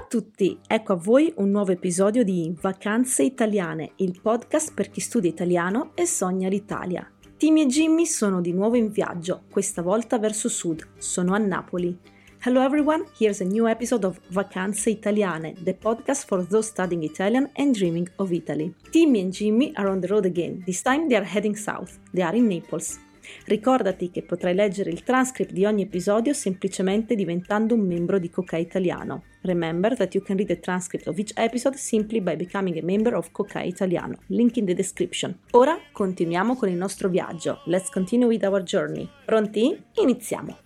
Tutti, ecco a voi un nuovo episodio di Vacanze Italiane, il podcast per chi studia italiano e sogna l'Italia. Timmy e Jimmy sono di nuovo in viaggio, questa volta verso sud, sono a Napoli. Hello everyone, here's a new episode of Vacanze Italiane, the podcast for those studying Italian and dreaming of Italy. Timmy and Jimmy are on the road again, this time they are heading south, they are in Naples. Ricordati che potrai leggere il transcript di ogni episodio semplicemente diventando un membro di Coca Italiano. Remember that you can read the transcript of each episode simply by becoming a member of Coca Italiano. Link in the description. Ora continuiamo con il nostro viaggio. Let's continue with our journey. Pronti? Iniziamo!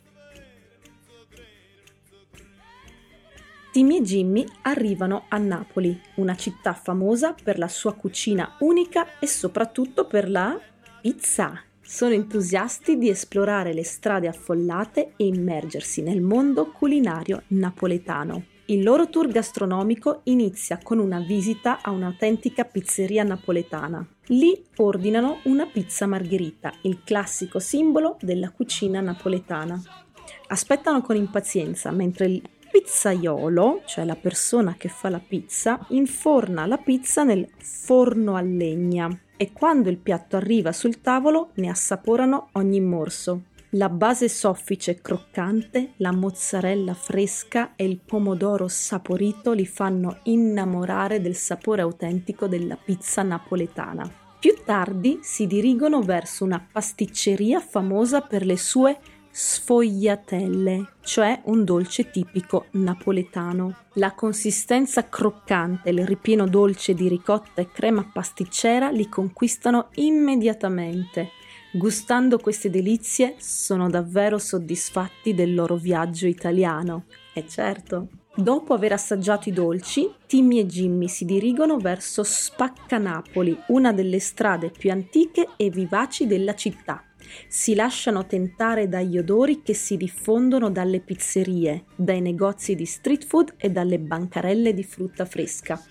Timmy e Jimmy arrivano a Napoli, una città famosa per la sua cucina unica e soprattutto per la pizza. Sono entusiasti di esplorare le strade affollate e immergersi nel mondo culinario napoletano. Il loro tour gastronomico inizia con una visita a un'autentica pizzeria napoletana. Lì ordinano una pizza margherita, il classico simbolo della cucina napoletana. Aspettano con impazienza mentre il pizzaiolo, cioè la persona che fa la pizza, inforna la pizza nel forno a legna e quando il piatto arriva sul tavolo ne assaporano ogni morso. La base soffice e croccante, la mozzarella fresca e il pomodoro saporito li fanno innamorare del sapore autentico della pizza napoletana. Più tardi si dirigono verso una pasticceria famosa per le sue sfogliatelle, cioè un dolce tipico napoletano. La consistenza croccante e il ripieno dolce di ricotta e crema pasticcera li conquistano immediatamente. Gustando queste delizie sono davvero soddisfatti del loro viaggio italiano. E certo. Dopo aver assaggiato i dolci, Timmy e Jimmy si dirigono verso Spaccanapoli, una delle strade più antiche e vivaci della città si lasciano tentare dagli odori che si diffondono dalle pizzerie, dai negozi di street food e dalle bancarelle di frutta fresca.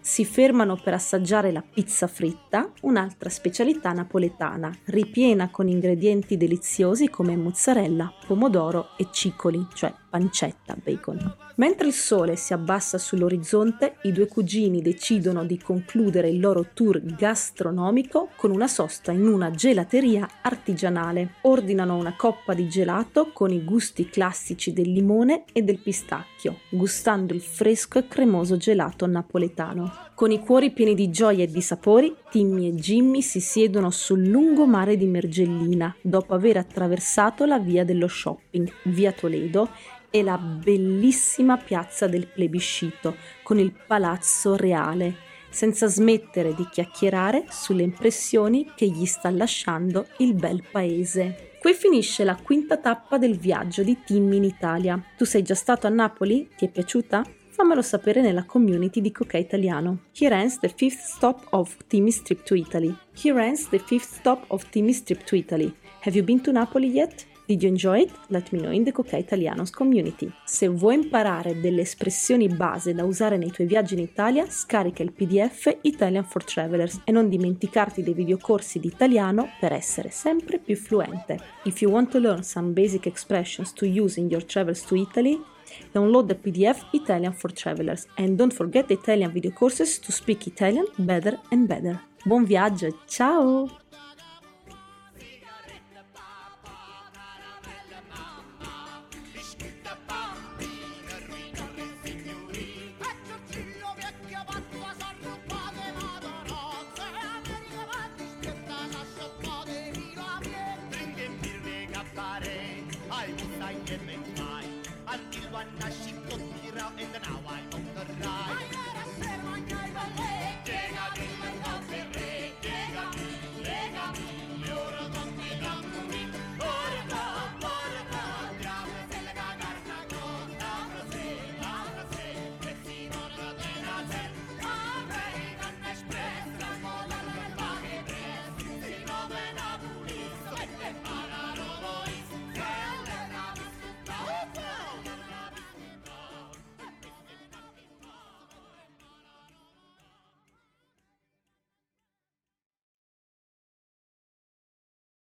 Si fermano per assaggiare la pizza fritta, un'altra specialità napoletana, ripiena con ingredienti deliziosi come mozzarella, pomodoro e cicoli, cioè pancetta, bacon. Mentre il sole si abbassa sull'orizzonte, i due cugini decidono di concludere il loro tour gastronomico con una sosta in una gelateria artigianale. Ordinano una coppa di gelato con i gusti classici del limone e del pistacchio, gustando il fresco e cremoso gelato napoletano. Con i cuori pieni di gioia e di sapori, Timmy e Jimmy si siedono sul lungomare di Mergellina dopo aver attraversato la via dello shopping, via Toledo, e la bellissima piazza del plebiscito con il palazzo reale, senza smettere di chiacchierare sulle impressioni che gli sta lasciando il bel paese. Qui finisce la quinta tappa del viaggio di Timmy in Italia. Tu sei già stato a Napoli? Ti è piaciuta? Fammelo sapere nella community di Coca Italiano. Here ends the fifth stop of Timmy's trip to Italy. Here ends the fifth stop of Timmy's trip to Italy. Have you been to Napoli yet? Did you enjoy it? Let me know in the Coca Italianos community. Se vuoi imparare delle espressioni base da usare nei tuoi viaggi in Italia, scarica il PDF Italian for Travelers e non dimenticarti dei videocorsi di italiano per essere sempre più fluente. If you want to learn some basic expressions to use in your travels to Italy, download the PDF Italian for Travelers and don't forget the Italian video courses to speak Italian better and better. Buon viaggio, ciao! In the now I